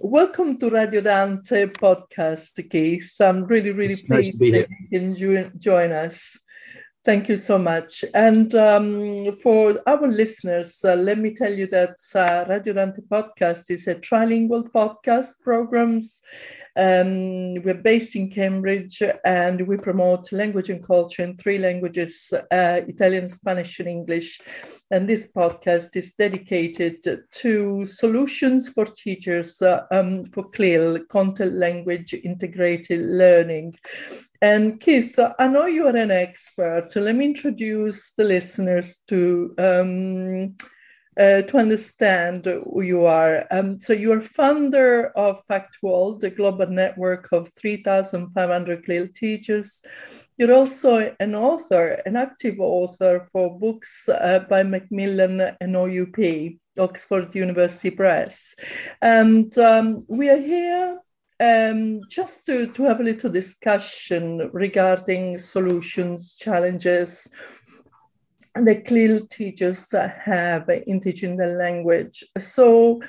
Welcome to Radio Dante podcast, Keith. I'm really, really it's pleased nice that you can join us. Thank you so much. And um, for our listeners, uh, let me tell you that uh, Radio Dante podcast is a trilingual podcast programs. Um, we're based in Cambridge and we promote language and culture in three languages uh, Italian, Spanish, and English. And this podcast is dedicated to solutions for teachers uh, um, for CLIL, content language integrated learning. And Keith, I know you are an expert. So let me introduce the listeners to um, uh, to understand who you are. Um, so you are founder of FactWorld, the global network of 3,500 CLIL teachers. You're also an author, an active author for books uh, by Macmillan and OUP, Oxford University Press. And um, we are here um, just to, to have a little discussion regarding solutions, challenges that CLIL teachers have in teaching the language. So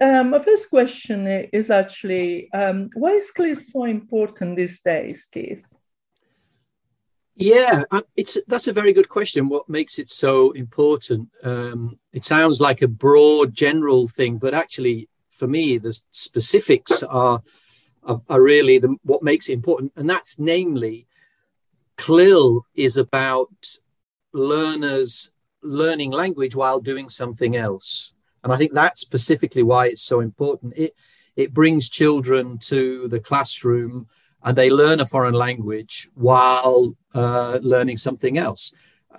um, my first question is actually, um, why is CLIL so important these days, Keith? Yeah, uh, it's that's a very good question. What makes it so important? Um, it sounds like a broad, general thing, but actually, for me, the specifics are are, are really the, what makes it important, and that's namely, CLIL is about learners learning language while doing something else, and I think that's specifically why it's so important. It it brings children to the classroom and they learn a foreign language while uh, learning something else.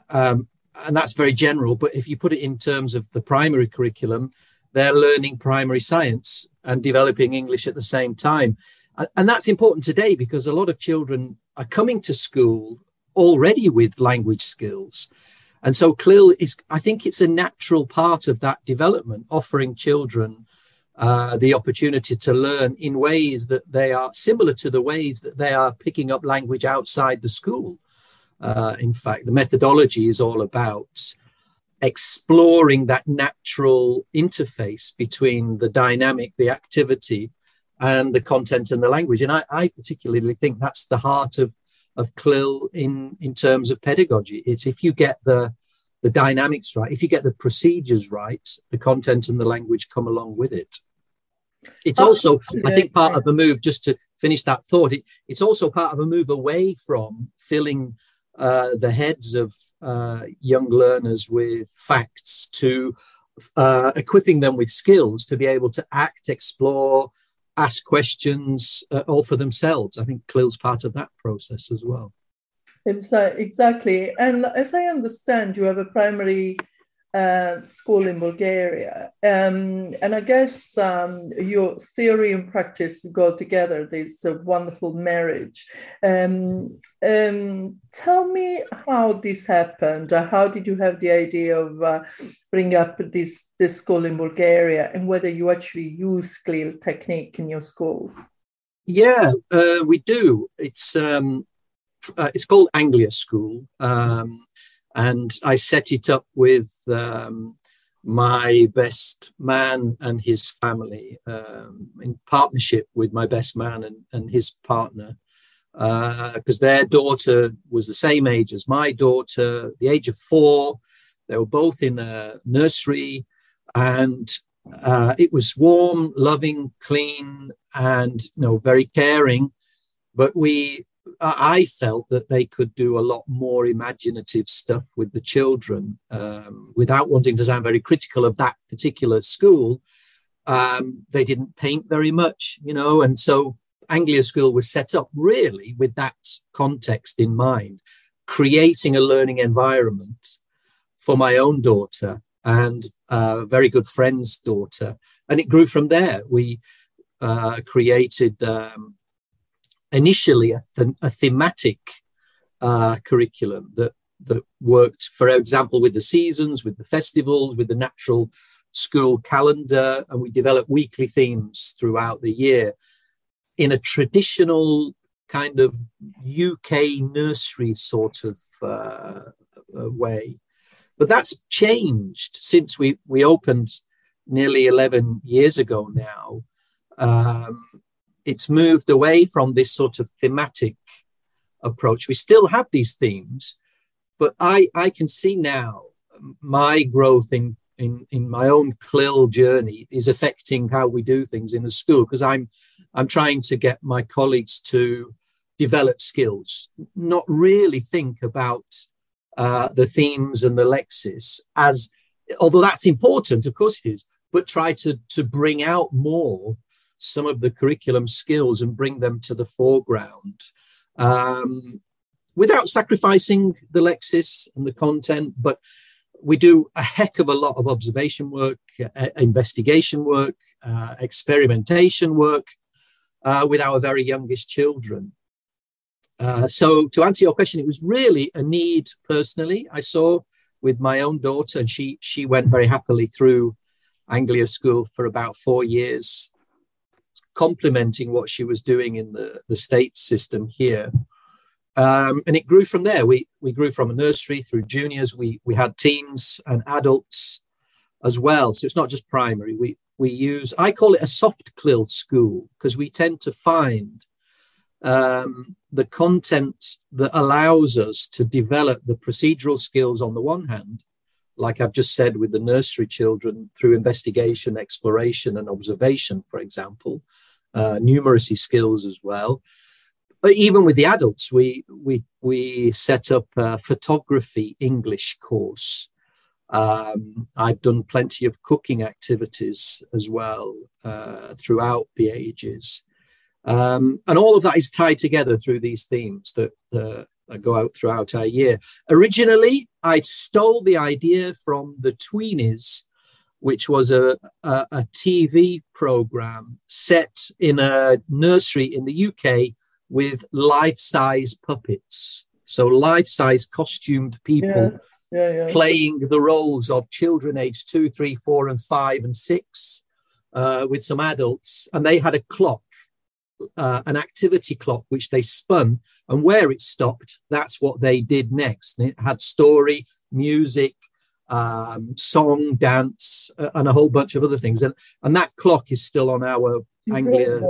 Um, and that's very general, but if you put it in terms of the primary curriculum, they're learning primary science and developing English at the same time. And that's important today because a lot of children are coming to school already with language skills. And so CLIL is, I think it's a natural part of that development, offering children uh, the opportunity to learn in ways that they are similar to the ways that they are picking up language outside the school. Uh, in fact, the methodology is all about exploring that natural interface between the dynamic, the activity, and the content and the language. And I, I particularly think that's the heart of of CLIL in in terms of pedagogy. It's if you get the the dynamics right, if you get the procedures right, the content and the language come along with it. It's oh, also, I think, part of a move, just to finish that thought, it, it's also part of a move away from filling uh, the heads of uh, young learners with facts to uh, equipping them with skills to be able to act, explore, ask questions uh, all for themselves. I think CLIL's part of that process as well. Exactly. And as I understand, you have a primary uh, school in Bulgaria. Um, and I guess um, your theory and practice go together. This a wonderful marriage. Um, um, tell me how this happened. How did you have the idea of uh, bring up this, this school in Bulgaria and whether you actually use CLIL technique in your school? Yeah, uh, we do. It's um, uh, it's called Anglia School. Um, and I set it up with um, my best man and his family um, in partnership with my best man and, and his partner because uh, their daughter was the same age as my daughter, the age of four. They were both in a nursery, and uh, it was warm, loving, clean, and you know very caring. But we I felt that they could do a lot more imaginative stuff with the children um, without wanting to sound very critical of that particular school. Um, they didn't paint very much, you know, and so Anglia School was set up really with that context in mind, creating a learning environment for my own daughter and a very good friend's daughter. And it grew from there. We uh, created um, initially a, a thematic uh, curriculum that that worked, for example, with the seasons, with the festivals, with the natural school calendar, and we developed weekly themes throughout the year in a traditional kind of UK nursery sort of uh, uh way. But that's changed since we, we opened nearly 11 years ago now. Um, it's moved away from this sort of thematic approach. We still have these themes, but I, I can see now my growth in, in, in my own CLIL journey is affecting how we do things in the school because I'm I'm trying to get my colleagues to develop skills, not really think about uh, the themes and the lexis as, although that's important, of course it is, but try to to bring out more some of the curriculum skills and bring them to the foreground um, without sacrificing the lexis and the content. But we do a heck of a lot of observation work, uh, investigation work, uh, experimentation work uh, with our very youngest children. Uh, so, to answer your question, it was really a need personally I saw with my own daughter, and she she went very happily through Anglia School for about four years complementing what she was doing in the, the state system here. Um, and it grew from there. We, we grew from a nursery through juniors. We, we had teens and adults as well. So it's not just primary. We, we use, I call it a soft CLIL school because we tend to find um, the content that allows us to develop the procedural skills on the one hand, like I've just said with the nursery children through investigation, exploration, and observation, for example, uh, numeracy skills as well. But even with the adults, we we we set up a photography English course. Um, I've done plenty of cooking activities as well uh, throughout the ages, um, and all of that is tied together through these themes that, uh, go out throughout our year. Originally, I stole the idea from the Tweenies which was a, a, a TV program set in a nursery in the UK with life size puppets. So, life size costumed people yeah, yeah, yeah. playing the roles of children aged two, three, four, and five, and six uh, with some adults. And they had a clock, uh, an activity clock, which they spun. And where it stopped, that's what they did next. And it had story, music, um, song, dance, uh, and a whole bunch of other things. And and that clock is still on our Anglia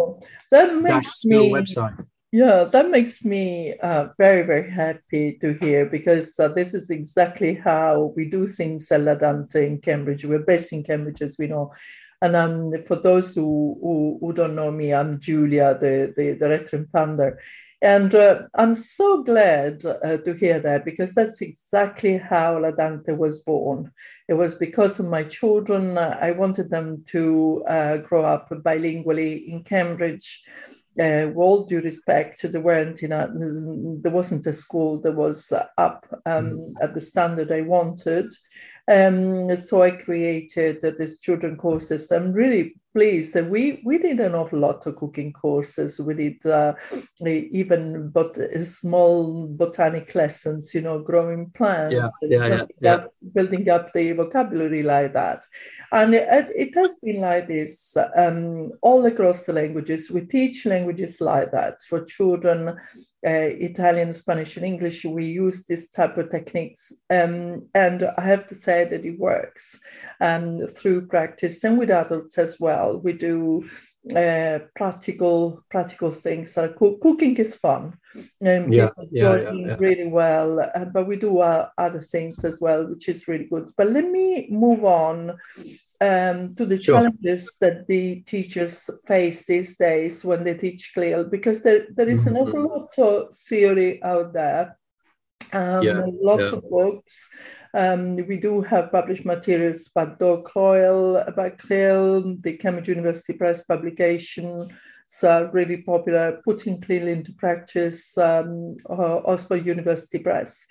that makes me, website. Yeah, that makes me uh, very very happy to hear because uh, this is exactly how we do things at Ladante in Cambridge. We're based in Cambridge, as we know. And um, for those who, who, who don't know me, I'm Julia, the, the director and founder. And uh, I'm so glad uh, to hear that because that's exactly how La Dante was born. It was because of my children. I wanted them to uh, grow up bilingually in Cambridge. Uh, with all due respect, there weren't you know, there wasn't a school that was up um, mm. at the standard I wanted. Um, so I created uh, this children courses. I'm really pleased that we we did an awful lot of cooking courses. We did uh, even but small botanic lessons, you know, growing plants, yeah, yeah, yeah, yeah. building up the vocabulary like that. And it, it has been like this um, all across the languages. We teach languages like that for children uh, Italian, Spanish, and English, we use this type of techniques. Um, and I have to say that it works um, through practice and with adults as well. We do uh, practical practical things. Co- cooking is fun. Um, yeah, yeah, yeah, yeah, really well. Uh, but we do uh, other things as well, which is really good. But let me move on um, to the sure. challenges that the teachers face these days when they teach CLIL, because there, there is an awful mm-hmm. lot of theory out there, um, yeah, lots yeah. of books. Um, we do have published materials by Do Coyle, about CLIL, the Cambridge University Press publication, so really popular, putting CLIL into practice, um, uh, Oxford University Press.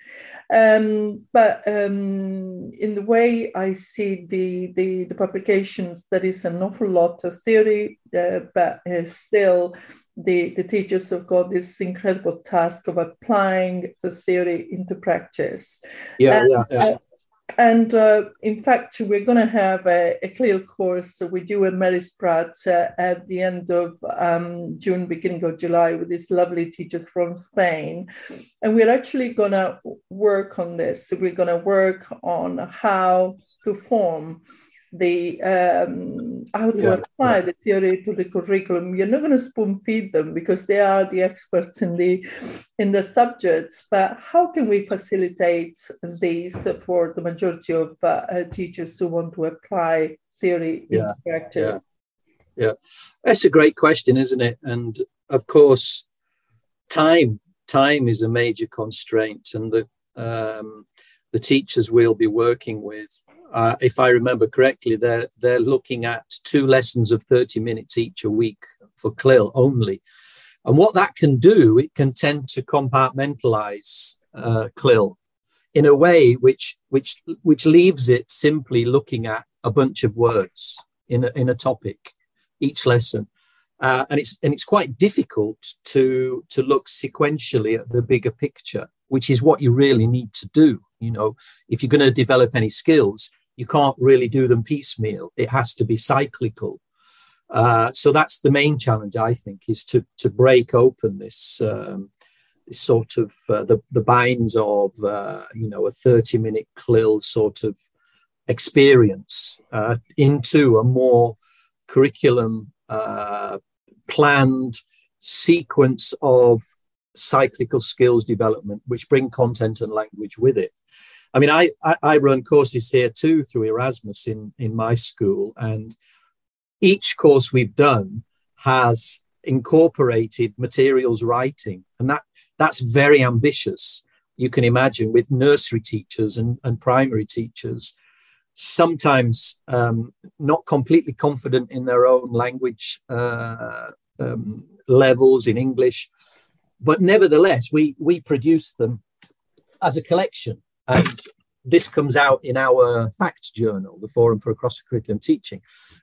Um, but um, in the way I see the, the, the, publications, there is an awful lot of theory, uh, but uh, still the, the teachers have got this incredible task of applying the theory into practice. Yeah, and, yeah, yeah. Uh, and uh, in fact, we're going to have a, a CLIL course with you and Mary Spratt uh, at the end of um, June, beginning of July, with these lovely teachers from Spain. And we're actually going to work on this. We're going to work on how to form the um, how to yeah, apply the theory to the curriculum. You're not going to spoon feed them because they are the experts in the in the subjects. But how can we facilitate these for the majority of uh, uh teachers who want to apply theory yeah, in practice? Yeah. yeah, that's a great question, isn't it? And of course, time time is a major constraint, and the um, the teachers we'll be working with uh, if I remember correctly, they're they're looking at two lessons of 30 minutes each a week for CLIL only. And what that can do, it can tend to compartmentalize uh, CLIL in a way which which which leaves it simply looking at a bunch of words in a, in a topic each lesson. Uh, and it's and it's quite difficult to to look sequentially at the bigger picture, which is what you really need to do you know, if you're going to develop any skills, you can't really do them piecemeal. It has to be cyclical. Uh, so that's the main challenge, I think, is to to break open this, um, this sort of uh, the the binds of uh, you know a thirty minute CLIL sort of experience uh, into a more curriculum uh, planned sequence of cyclical skills development, which bring content and language with it. I mean, I, I, I run courses here too through Erasmus in, in my school, and each course we've done has incorporated materials writing, and that that's very ambitious. You can imagine with nursery teachers and, and primary teachers, sometimes um, not completely confident in their own language uh, um, levels in English, but nevertheless, we we produce them as a collection and this comes out in our fact journal, the Forum for Cross Curriculum Teaching.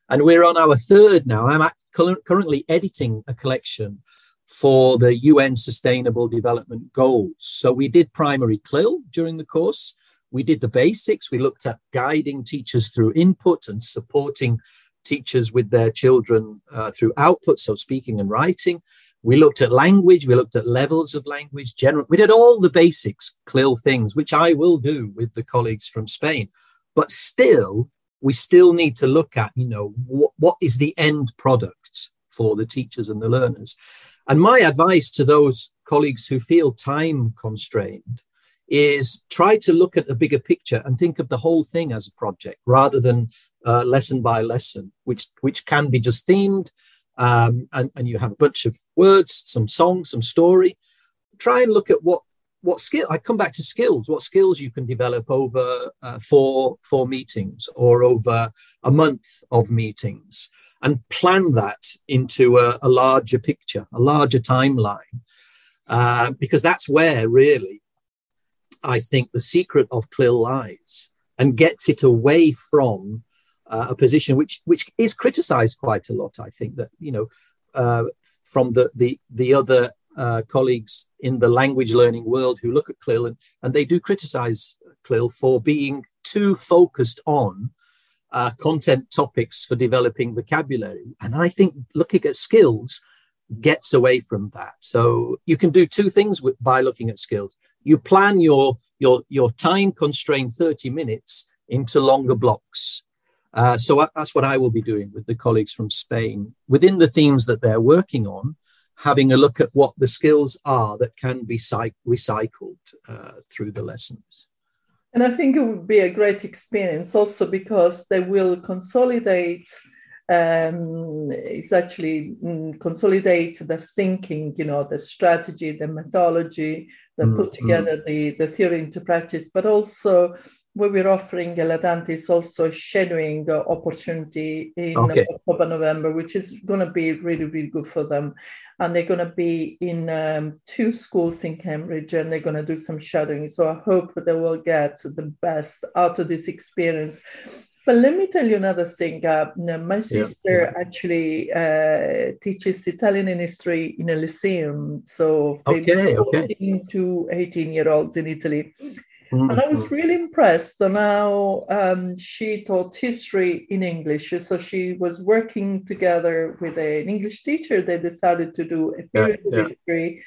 And we're on our third now. I'm currently editing a collection for the UN Sustainable Development Goals. So we did primary CLIL during the course. We did the basics. We looked at guiding teachers through input and supporting teachers with their children uh, through output, so speaking and writing. We looked at language, we looked at levels of language, general. We did all the basics, CLIL things, which I will do with the colleagues from Spain. But still, we still need to look at, you know, what, what is the end product for the teachers and the learners. And my advice to those colleagues who feel time constrained is try to look at a bigger picture and think of the whole thing as a project rather than uh, lesson by lesson, which which can be just themed um, and, and you have a bunch of words, some songs, some story. Try and look at what what skill. I come back to skills. What skills you can develop over uh, four four meetings or over a month of meetings, and plan that into a, a larger picture, a larger timeline, uh, because that's where really I think the secret of CLIL lies and gets it away from uh, a position which which is criticized quite a lot. I think that you know uh, from the the the other uh, colleagues in the language learning world who look at CLIL and, and they do criticize CLIL for being too focused on uh, content topics for developing vocabulary. And I think looking at skills gets away from that. So you can do two things with, by looking at skills. You plan your your your time constrained 30 minutes into longer blocks uh, so that's what I will be doing with the colleagues from Spain within the themes that they're working on, having a look at what the skills are that can be psych- recycled uh, through the lessons. And I think it would be a great experience also because they will consolidate. Um, it's actually mm, consolidate the thinking, you know, the strategy, the methodology, the mm, put mm. together mm. the, the theory into practice, but also what we're offering Ladante is also a shadowing opportunity in okay. October, November, which is going to be really, really good for them. And they're going to be in um, two schools in Cambridge and they're going to do some shadowing. So I hope they will get the best out of this experience. But let me tell you another thing. Uh, my sister yeah. actually uh, teaches Italian history in a lyceum, so okay, 14 okay. to 18 year olds in Italy. Mm-hmm. And I was really impressed Now um, she taught history in English. So she was working together with an English teacher. They decided to do a period yeah, yeah. history.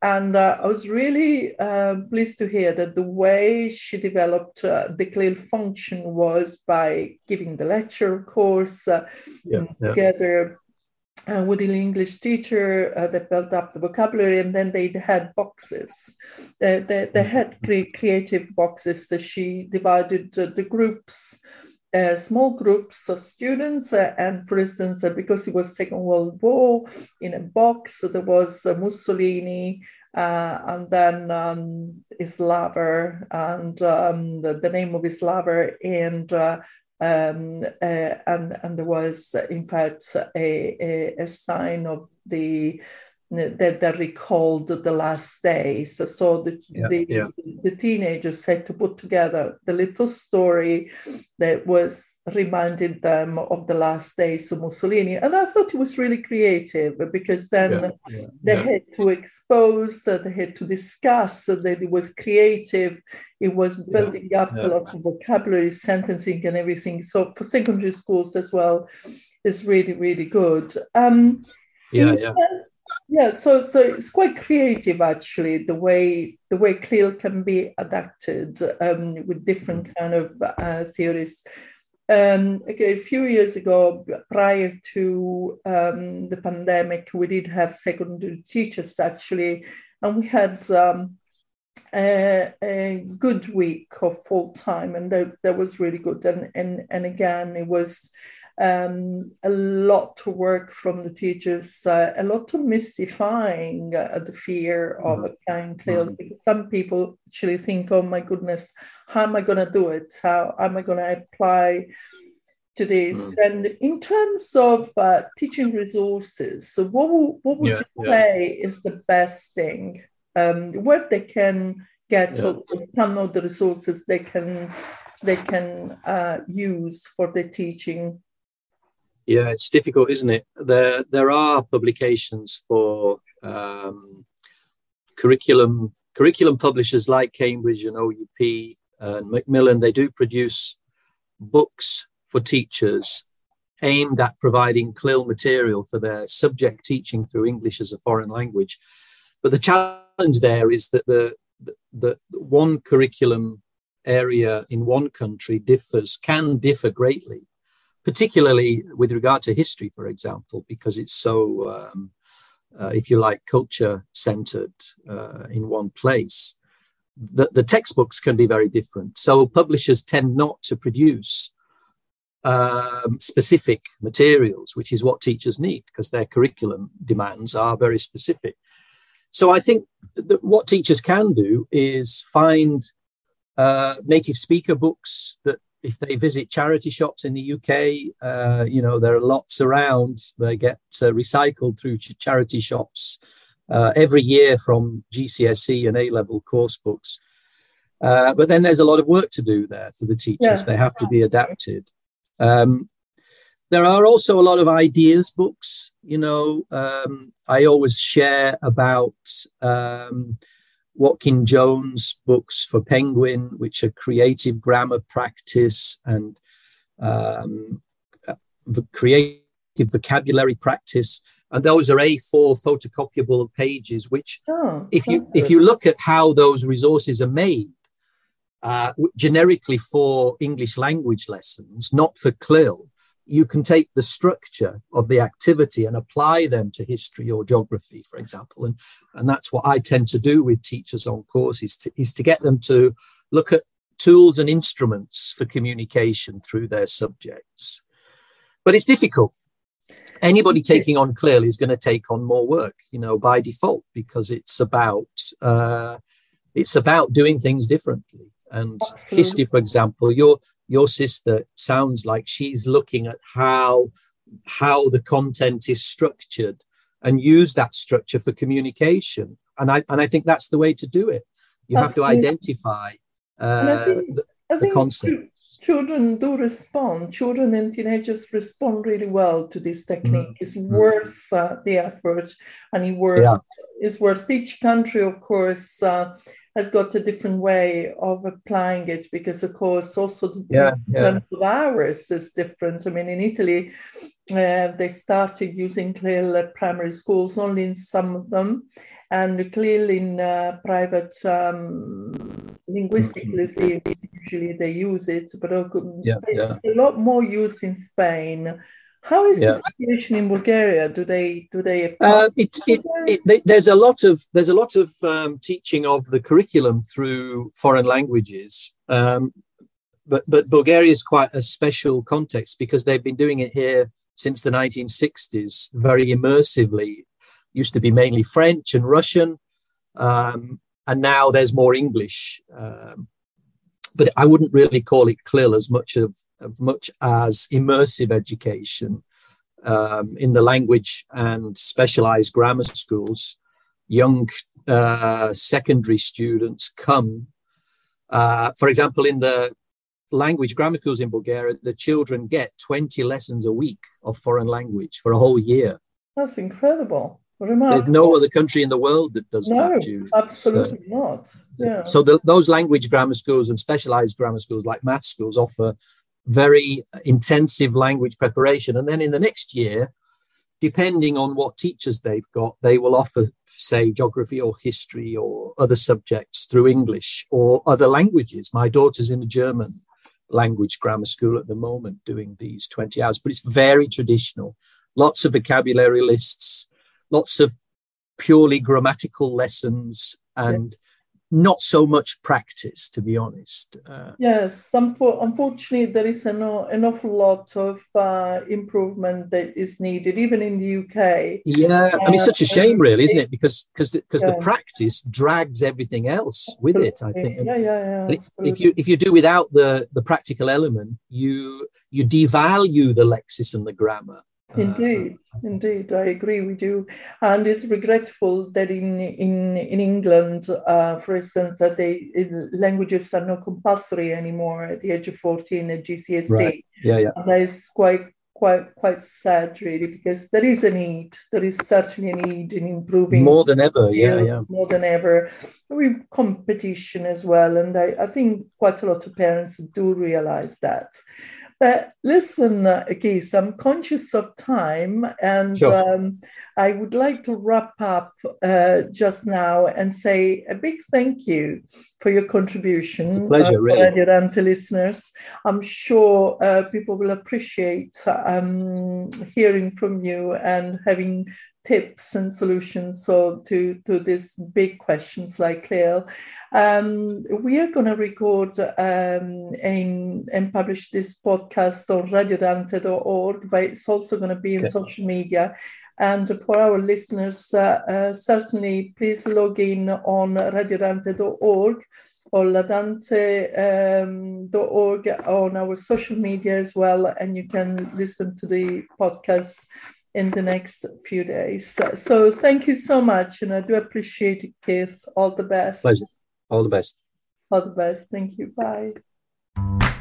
And uh, I was really uh, pleased to hear that the way she developed uh, the CLIL function was by giving the lecture course uh, yeah, together uh, with an English teacher uh, that built up the vocabulary, and then they had boxes. Uh, they, they had mm-hmm. cre- creative boxes. So she divided the groups. Uh, small groups of students, uh, and for instance, uh, because it was Second World War, in a box there was Mussolini, and then um, his lover, and um, the, the, name of his lover, and um, uh, and, and there was, in fact, a, a, a sign of the that, that recalled the last days. So the, yeah, the, yeah. the teenagers had to put together the little story that was reminded them of the last days of Mussolini. And I thought it was really creative because then yeah, they had to expose, they had to discuss, that it was creative. It was building up a lot of vocabulary, sentencing, and everything. So for secondary schools as well, is really, really good. Um, yeah, yeah. Yeah, so so it's quite creative actually the way the way CLIL can be adapted um, with different mm-hmm. kind of uh, theories. Um, okay, a few years ago, prior to um, the pandemic, we did have secondary teachers actually, and we had um, a, a, good week of full time, and that, that was really good. And, and, and again, it was um, a lot to work from the teachers, uh, a lot of mystifying uh, the fear of mm-hmm. applying CLIL mm-hmm. because some people actually think, oh my goodness, how am I going to do it? How am I going to apply to this? Mm-hmm. And in terms of uh, teaching resources, so what, will, what would yeah, you say yeah. is the best thing um, where they can get yeah. some of the resources they can they can uh, use for the teaching yeah, it's difficult, isn't it? There, there are publications for um, curriculum curriculum publishers like Cambridge and OUP and Macmillan. They do produce books for teachers aimed at providing CLIL material for their subject teaching through English as a foreign language. But the challenge there is that the, the, the one curriculum area in one country differs, can differ greatly particularly with regard to history, for example, because it's so, um, uh, if you like, culture centered uh, in one place. The, the textbooks can be very different. So publishers tend not to produce um, specific materials, which is what teachers need because their curriculum demands are very specific. So I think that what teachers can do is find uh, native speaker books that if they visit charity shops in the UK, uh, you know, there are lots around. They get uh, recycled through ch- charity shops uh, every year from GCSE and A level course books. Uh, but then there's a lot of work to do there for the teachers. Yeah. They have to be adapted. Um, there are also a lot of ideas books. You know, um, I always share about um, Watkin Jones books for Penguin, which are creative grammar practice and um, creative vocabulary practice. And those are A4 photocopyable pages, which, oh, if you if you look at how those resources are made, uh, generically for English language lessons, not for CLIL, you can take the structure of the activity and apply them to history or geography, for example. And, and that's what I tend to do with teachers on courses to, is to get them to look at tools and instruments for communication through their subjects. But it's difficult. Anybody taking on CLIL is going to take on more work, you know, by default, because it's about uh, it's about doing things differently. And Absolutely. history, for example, you're your sister sounds like she's looking at how how the content is structured and use that structure for communication. And i and i think that's the way to do it. You have to identify uh, think, the, the concept. children do respond. Children and teenagers respond really well to this technique. Mm. it's worth uh, the effort and it worth yeah. it's worth each country of course uh, has got a different way of applying it because, of course, also the yeah, yeah. hours is different. I mean, in Italy, uh, they started using CLIL at primary schools only in some of them, and CLIL in uh, private um, linguistically usually they use it, but yeah, it's yeah. a lot more used in Spain. How is Yeah. the situation in Bulgaria? Do they do they? Uh, it, it, it, they- there's a lot of there's a lot of um, teaching of the curriculum through foreign languages, um, but but Bulgaria is quite a special context because they've been doing it here since the 1960s, very immersively. Used to be mainly French and Russian, um, and now there's more English. Um, but I wouldn't really call it CLIL as much of, of much as immersive education um, in the language and specialized grammar schools, young uh, secondary students come. Uh, for example, in the language grammar schools in Bulgaria, the children get 20 lessons a week of foreign language for a whole year. That's incredible. There's no other country in the world that does No, that. Jude. absolutely not. Yeah. So the, those language grammar schools and specialized grammar schools like math schools offer very intensive language preparation. And then in the next year, depending on what teachers they've got, they will offer, say, geography or history or other subjects through English or other languages. My daughter's in a German language grammar school at the moment doing these 20 hours, but it's very traditional. Lots of vocabulary lists, lots of purely grammatical lessons, and not so much practice, to be honest. Uh, Yes, unfo- unfortunately, there is an, an awful lot of uh, improvement that is needed, even in the UK. Yeah, I mean, it's such a shame, really, isn't it? Because because because the Yeah. practice drags everything else with it. I think. Yeah, yeah, yeah. If- if you if you do without the the practical element, you you devalue the lexis and the grammar. Uh, Indeed, indeed, I agree with you, and it's regretful that in in in England, uh, for instance, that they in- languages are not compulsory anymore at the age of fourteen at GCSE. Right. yeah, yeah. And that is quite quite quite sad, really, because there is a need. There is certainly a need in improving More than ever. Yeah, yeah. more than ever. With competition as well, and I, I think quite a lot of parents do realize that. But listen, uh, Keith, I'm conscious of time, and Sure. um, I would like to wrap up uh, just now and say a big thank you for your contribution. It's a pleasure, uh, really. Radio Dante listeners. I'm sure uh, people will appreciate um, hearing from you and having tips and solutions so to to these big questions like CLIL. Um, we are going to record um, and, and publish this podcast on radiodante.org, but it's also going to be in Okay. social media. And for our listeners, uh, uh, certainly please log in on radiodante.org or ladante.org on our social media as well, and you can listen to the podcast in the next few days. So, so thank you so much, and I do appreciate it, Keith. All the best. Pleasure. All the best. All the best. Thank you. Bye.